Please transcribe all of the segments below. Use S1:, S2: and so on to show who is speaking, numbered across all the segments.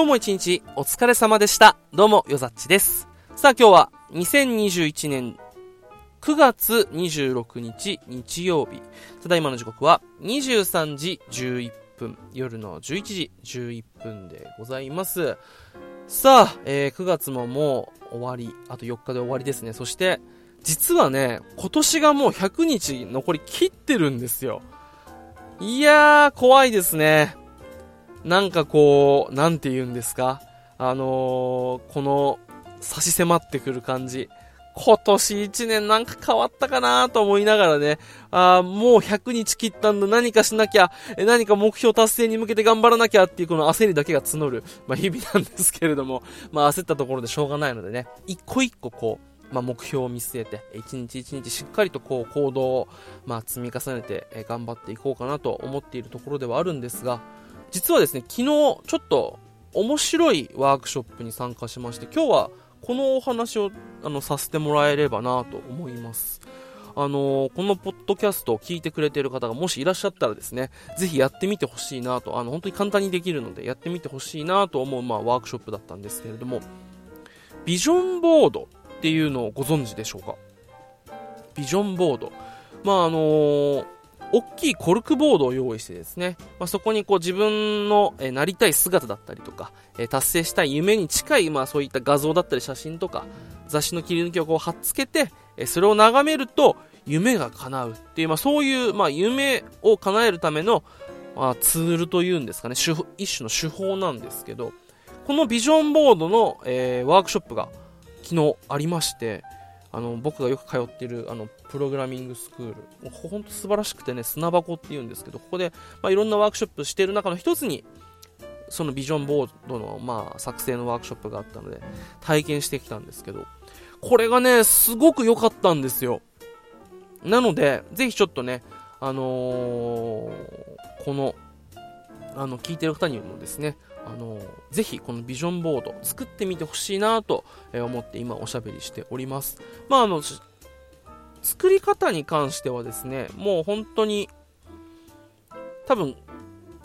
S1: 今日も一日お疲れ様でした。どうも、よざっちです。さあ今日は2021年9月26日日曜日。ただいまの時刻は23時11分。夜の11時11分でございます。さあ、えー、9月ももう終わり。あと4日で終わりですね。そして、実はね、今年がもう100日残り切ってるんですよ。いやー、怖いですね。なんかこう、なんて言うんですか？あのー、この、差し迫ってくる感じ。今年1年なんか変わったかなと思いながらね、あもう100日切ったんだ、何かしなきゃ、何か目標達成に向けて頑張らなきゃっていうこの焦りだけが募る、まあ日々なんですけれども、まあ焦ったところでしょうがないのでね、一個一個こう、まあ、目標を見据えて、一日一日しっかりとこう行動を、まあ、積み重ねて、え頑張っていこうかなと思っているところではあるんですが、実はですね、昨日ちょっと面白いワークショップに参加しまして、今日はこのお話をあのさせてもらえればなと思います。あのー、このポッドキャストを聞いてくれている方がもしいらっしゃったらですね、ぜひやってみてほしいなと、あの、本当に簡単にできるので、やってみてほしいなと思う、まあ、ワークショップだったんですけれども、ビジョンボードっていうのをご存知でしょうか？ビジョンボード。まあ、あのー大きいコルクボードを用意してですね、まあ、そこにこう自分の、えなりたい姿だったりとか、え達成したい夢に近い、まあ、そういった画像だったり写真とか、雑誌の切り抜きをこう貼っつけて、えそれを眺めると夢が叶うっていう、まあ、そういう、まあ、夢を叶えるための、まあ、ツールというんですかね、一種の手法なんですけど、このビジョンボードの、えー、ワークショップが昨日ありまして、あの僕がよく通っているあのプログラミングスクール、もう本当素晴らしくてね、砂箱っていうんですけど、ここで、まあ、いろんなワークショップしている中の一つに、そのビジョンボードの、まあ、作成のワークショップがあったので、体験してきたんですけど、これがね、すごく良かったんですよ。なので、ぜひちょっとね、あのー、この、あの、聞いてる方にもですね、あのぜひこのビジョンボード作ってみてほしいなと思って今おしゃべりしております。まああの、作り方に関してはですね、もう本当に多分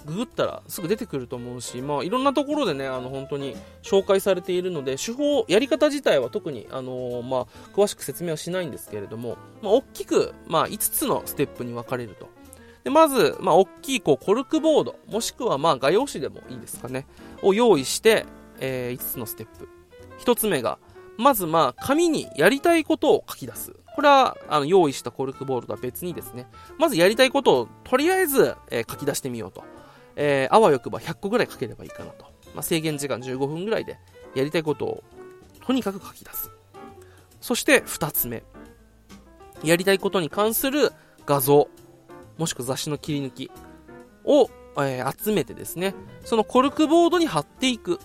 S1: ググったらすぐ出てくると思うし、まあ、いろんなところでね、あの、本当に紹介されているので、手法、やり方自体は特に、あのー、まあ、詳しく説明はしないんですけれども、まあ、大きく、まあ、5つのステップに分かれると。で、まず、まあ、大きい、こう、コルクボード、もしくは、まあ、画用紙でもいいですかね、を用意して、えー、5つのステップ。1つ目が、まず、まあ、紙にやりたいことを書き出す。これは、あの、用意したコルクボードとは別にですね、まずやりたいことを、とりあえず、えー、書き出してみようと。えー、あわよくば100個ぐらい書ければいいかなと。まあ、制限時間15分ぐらいで、やりたいことを、とにかく書き出す。そして、2つ目。やりたいことに関する画像。もしくは雑誌の切り抜き。を、えー、集めてですね、そのコルクボードに貼っていく。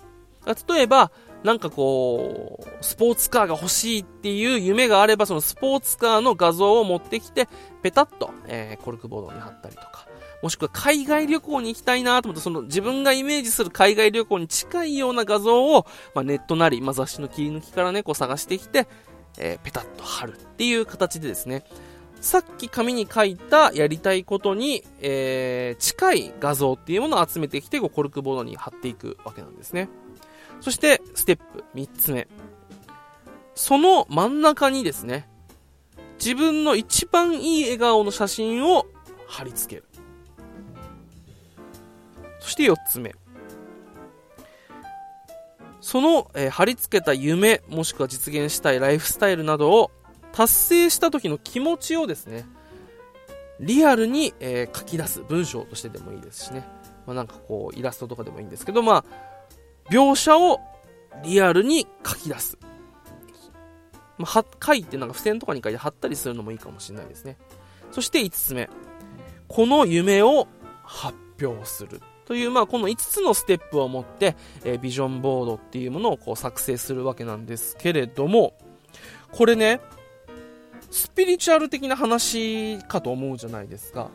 S1: 例えば、なんかこう、スポーツカーが欲しいっていう夢があれば、そのスポーツカーの画像を持ってきて、ペタッと、えー、コルクボードに貼ったりとか、もしくは海外旅行に行きたいなと思って、その自分がイメージする海外旅行に近いような画像を、まあ、ネットなり、まあ、雑誌の切り抜きからね、こう探してきて、えー、ペタッと貼るっていう形でですね、さっき紙に書いたやりたいことに、えー、近い画像っていうものを集めてきて、コルクボードに貼っていくわけなんですね。そして、ステップ3つ目。その真ん中にですね、自分の一番いい笑顔の写真を貼り付ける。そして4つ目。その、えー、貼り付けた夢、もしくは実現したいライフスタイルなどを達成した時の気持ちをですね、リアルに、えー、書き出す文章としてでもいいですしね、まあ、なんかこうイラストとかでもいいんですけど、まあ、描写をリアルに書き出す。まあ、書いてなんか付箋とかに書いて貼ったりするのもいいかもしれないですね。そして5つ目。この夢を発表する。という、まあ、この5つのステップを持って、えー、ビジョンボードっていうものをこう作成するわけなんですけれども、これね、スピリチュアル的な話かと思うじゃないですか。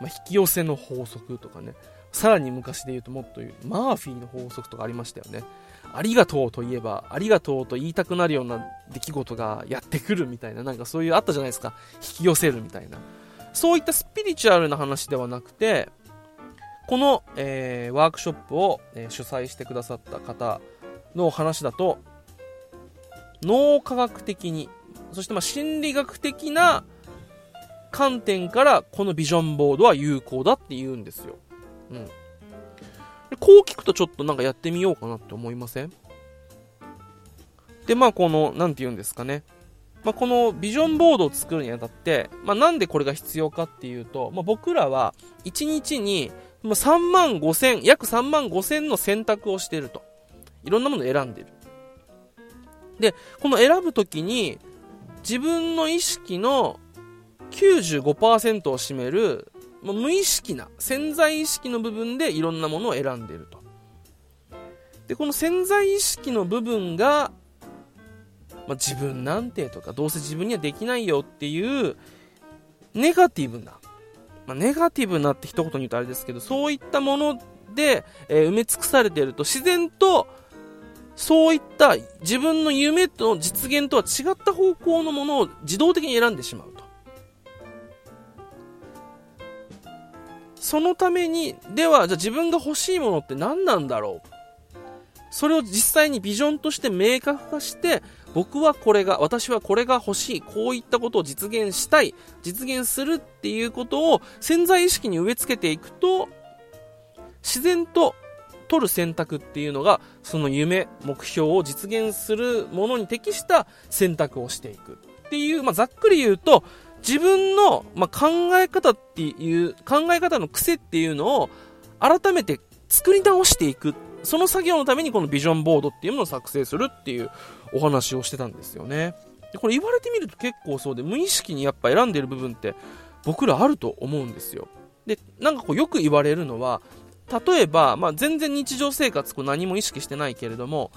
S1: まあ、引き寄せの法則とかね。さらに昔で言うともっと言う、マーフィーの法則とかありましたよね。ありがとうといえば、ありがとうと言いたくなるような出来事がやってくるみたいな、なんかそういうあったじゃないですか。引き寄せるみたいな。そういったスピリチュアルな話ではなくて、この、えー、ワークショップを、えー、主催してくださった方の話だと、脳科学的に、そしてまあ心理学的な観点からこのビジョンボードは有効だって言うんですよ。うん。こう聞くとちょっとなんかやってみようかなって思いません？で、まあこの、なんて言うんですかね。まあ、このビジョンボードを作るにあたって、まあ、なんでこれが必要かっていうと、まあ、僕らは1日に3万5千、約3万5千の選択をしてると。いろんなものを選んでる。で、この選ぶときに、自分の意識の95%を占める、無意識な、潜在意識の部分でいろんなものを選んでいると。で、この潜在意識の部分が、まあ、自分なんてとか、どうせ自分にはできないよっていう、ネガティブな、まあ、ネガティブなって一言に言うとあれですけど、そういったもので、えー、埋め尽くされていると、自然と、そういった自分の夢と実現とは違った方向のものを自動的に選んでしまうと。そのために、では、じゃあ自分が欲しいものって何なんだろう？それを実際にビジョンとして明確化して、僕はこれが、私はこれが欲しい、こういったことを実現したい、実現するっていうことを潜在意識に植え付けていくと、自然と取る選択っていうのが、その夢、目標を実現するものに適した選択をしていくっていう、まあ、ざっくり言うと、自分の、まあ、考え方っていう、考え方の癖っていうのを改めて作り直していく。その作業のためにこのビジョンボードっていうものを作成するっていうお話をしてたんですよね。でこれ言われてみると結構そうで、無意識にやっぱ選んでる部分って僕らあると思うんですよ。で、なんかこうよく言われるのは、例えば、まあ、全然日常生活こう何も意識してないけれども、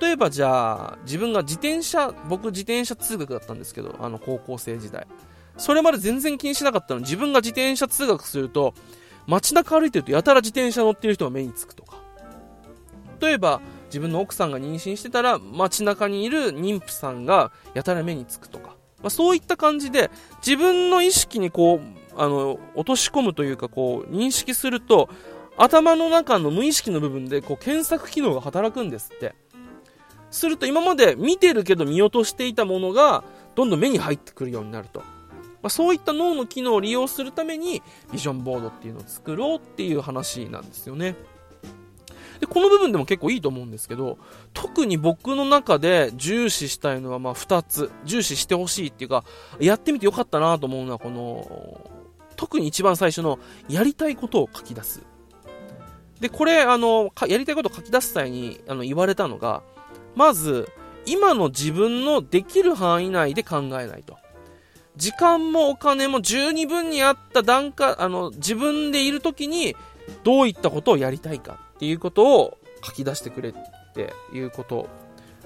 S1: 例えばじゃあ、自分が自転車、僕自転車通学だったんですけど、あの高校生時代。それまで全然気にしなかったのに、自分が自転車通学すると、街中歩いてるとやたら自転車乗ってる人が目につくとか。例えば、自分の奥さんが妊娠してたら、街中にいる妊婦さんがやたら目につくとか。まあ、そういった感じで、自分の意識にこう、あの、落とし込むというか、こう、認識すると、頭の中の無意識の部分でこう検索機能が働くんですって。すると今まで見てるけど見落としていたものがどんどん目に入ってくるようになると。まあ、そういった脳の機能を利用するためにビジョンボードっていうのを作ろうっていう話なんですよね。で、この部分でも結構いいと思うんですけど、特に僕の中で重視したいのはまあ2つ。重視してほしいっていうか、やってみてよかったなと思うのはこの、特に一番最初のやりたいことを書き出す。で、これ、あの、やりたいことを書き出す際に、あの、言われたのが、まず、今の自分のできる範囲内で考えないと。時間もお金も十二分にあった段階、あの、自分でいる時に、どういったことをやりたいかっていうことを書き出してくれっていうこと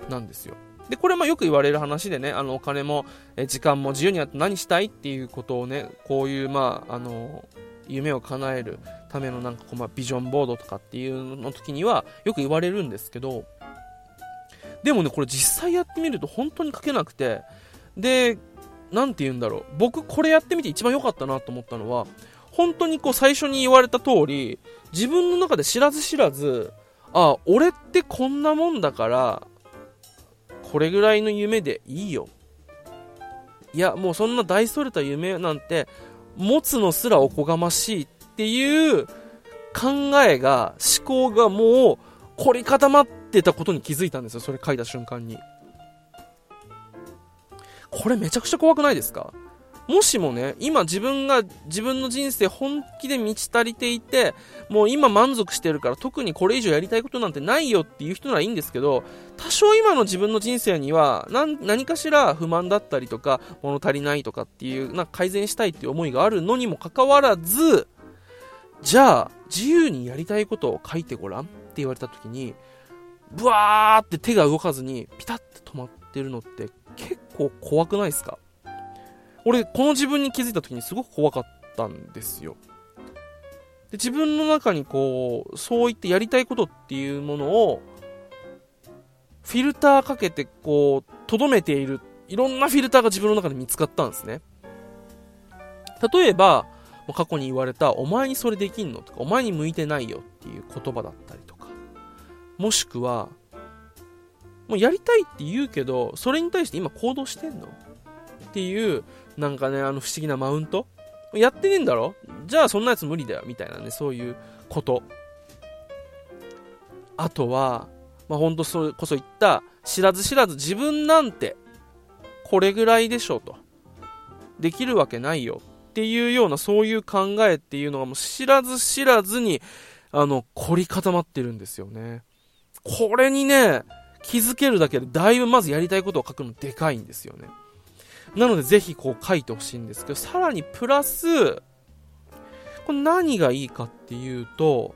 S1: なんですよ。で、これもよく言われる話でね、あの、お金も、え時間も自由にあって何したいっていうことをね、こういう、まあ、あの、夢を叶えるためのなんかこう、まあ、ビジョンボードとかっていうの時にはよく言われるんですけど、でもね、これ実際やってみると本当に書けなくて、で、なんて言うんだろう。僕これやってみて一番良かったなと思ったのは、本当にこう最初に言われた通り、自分の中で知らず知らず、あ、俺ってこんなもんだから、これぐらいの夢でいいよ。いや、もうそんな大それた夢なんて、持つのすらおこがましいっていう考えが、思考がもう凝り固まってたことに気づいたんですよ。それ書いた瞬間に。これめちゃくちゃ怖くないですか？もしもね、今自分が自分の人生本気で満ち足りていて、もう今満足してるから特にこれ以上やりたいことなんてないよっていう人ならいいんですけど、多少今の自分の人生には何かしら不満だったりとか、物足りないとかっていう、な改善したいっていう思いがあるのにもかかわらず、じゃあ自由にやりたいことを書いてごらんって言われた時に、ブワーって手が動かずにピタッて止まってるのって結構怖くないですか？俺、この自分に気づいた時にすごく怖かったんですよ。で自分の中にこう、そういってやりたいことっていうものを、フィルターかけてこう、留めている、いろんなフィルターが自分の中で見つかったんですね。例えば、過去に言われた、お前にそれできんのとか、お前に向いてないよっていう言葉だったりとか、もしくは、もうやりたいって言うけど、それに対して今行動してんのっていう、なんかね、あの不思議なマウント？やってねえんだろ？じゃあそんなやつ無理だよ、みたいなね、そういうこと。あとは、まあ、ほんとそれこそ言った、知らず知らず自分なんて、これぐらいでしょと。できるわけないよっていうようなそういう考えっていうのがもう知らず知らずに、あの、凝り固まってるんですよね。これにね、気づけるだけでだいぶまずやりたいことを書くのでかいんですよね。なのでぜひこう書いてほしいんですけど、さらにプラス、これ何がいいかっていうと、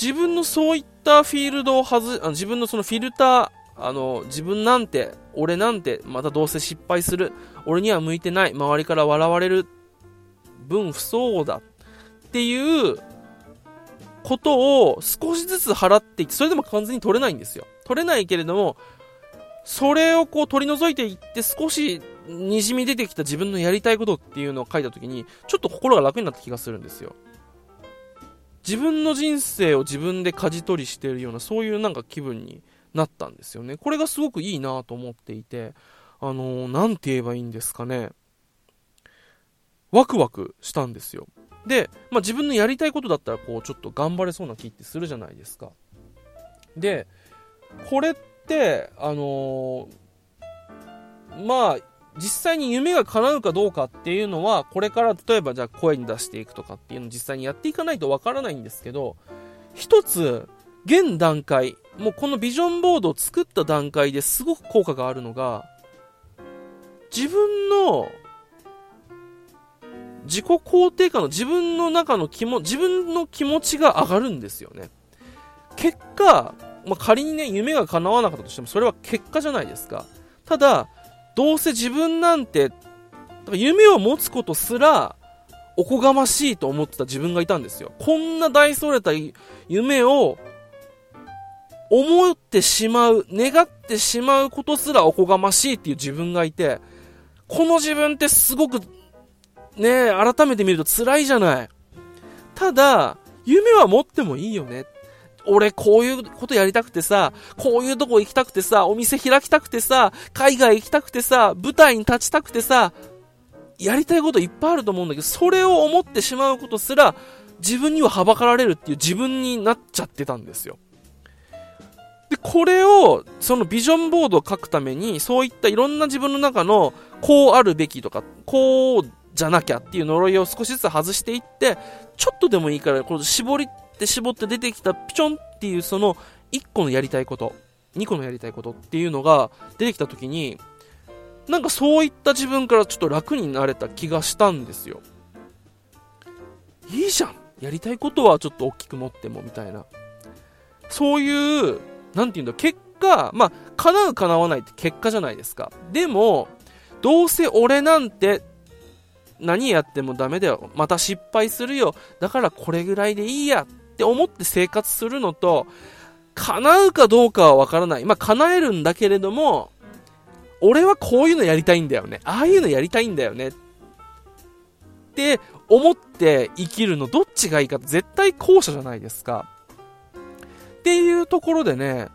S1: 自分のそういったフィールドを外、自分のそのフィルター、あの、自分なんて、俺なんて、またどうせ失敗する。俺には向いてない。周りから笑われる。分不相応だ。っていうことを少しずつ払っていって、それでも完全に取れないんですよ。取れないけれども、それをこう取り除いていって少し滲み出てきた自分のやりたいことっていうのを書いた時に、ちょっと心が楽になった気がするんですよ。自分の人生を自分で舵取りしてるような、そういうなんか気分になったんですよね。これがすごくいいなと思っていて、あのー、て言えばいいんですかね。ワクワクしたんですよ。で、まあ、自分のやりたいことだったら、こう、ちょっと頑張れそうな気ってするじゃないですか。で、これって、あのー、まあ、実際に夢が叶うかどうかっていうのは、これから例えばじゃあ声に出していくとかっていうのを実際にやっていかないとわからないんですけど、一つ、現段階、もうこのビジョンボードを作った段階ですごく効果があるのが、自分の自己肯定感の自分の中の気も、自分の気持ちが上がるんですよね。結果、まあ、仮にね、夢が叶わなかったとしても、それは結果じゃないですか。ただ、どうせ自分なんて、夢を持つことすら、おこがましいと思ってた自分がいたんですよ。こんな大それた夢を、思ってしまう、願ってしまうことすらおこがましいっていう自分がいて、この自分ってすごく、ね改めて見ると辛いじゃない。ただ、夢は持ってもいいよね。俺こういうことやりたくてさ、こういうとこ行きたくてさ、お店開きたくてさ、海外行きたくてさ、舞台に立ちたくてさ、やりたいこといっぱいあると思うんだけど、それを思ってしまうことすら、自分にははばかられるっていう自分になっちゃってたんですよ。で、これを、そのビジョンボードを書くために、そういったいろんな自分の中の、こうあるべきとか、こうじゃなきゃっていう呪いを少しずつ外していって、ちょっとでもいいから、この絞りって絞って出てきたピチョンっていうその1個のやりたいこと、2個のやりたいことっていうのが出てきた時に、なんかそういった自分からちょっと楽になれた気がしたんですよ。いいじゃんやりたいことはちょっと大きく持ってもみたいな。そういう、なんていうんだ、結果、まあ、叶う叶わないって結果じゃないですか。でも、どうせ俺なんて何やってもダメだよ。また失敗するよ。だからこれぐらいでいいやって思って生活するのと、叶うかどうかはわからない。まあ、叶えるんだけれども、俺はこういうのやりたいんだよね。ああいうのやりたいんだよね。って思って生きるのどっちがいいか絶対後者じゃないですか。っていうところでね、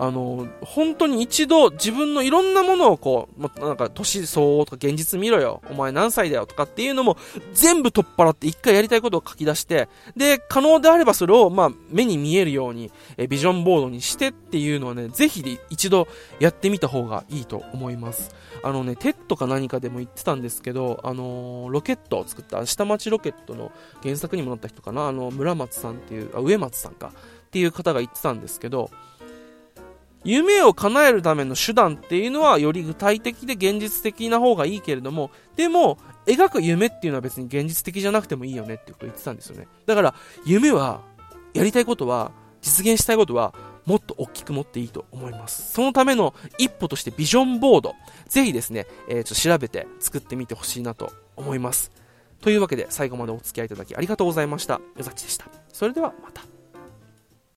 S1: あの、本当に一度自分のいろんなものをこう、なんか年相応とか現実見ろよ、お前何歳だよとかっていうのも全部取っ払って一回やりたいことを書き出して、で、可能であればそれをまあ目に見えるように、えビジョンボードにしてっていうのはね、ぜひ一度やってみた方がいいと思います。あのね、 TED か何かでも言ってたんですけど、あのー、ロケットを作った、下町ロケットの原作にもなった人かな、あの、植松さんっていう、あ、植松さんか、っていう方が言ってたんですけど、夢を叶えるための手段っていうのはより具体的で現実的な方がいいけれども、でも、描く夢っていうのは別に現実的じゃなくてもいいよねっていうこと言ってたんですよね。だから、夢は、やりたいことは、実現したいことは、もっと大きく持っていいと思います。そのための一歩としてビジョンボード、ぜひですね、えー、ちょっと調べて作ってみてほしいなと思います。というわけで最後までお付き合いいただきありがとうございました。よざちでした。それではまた。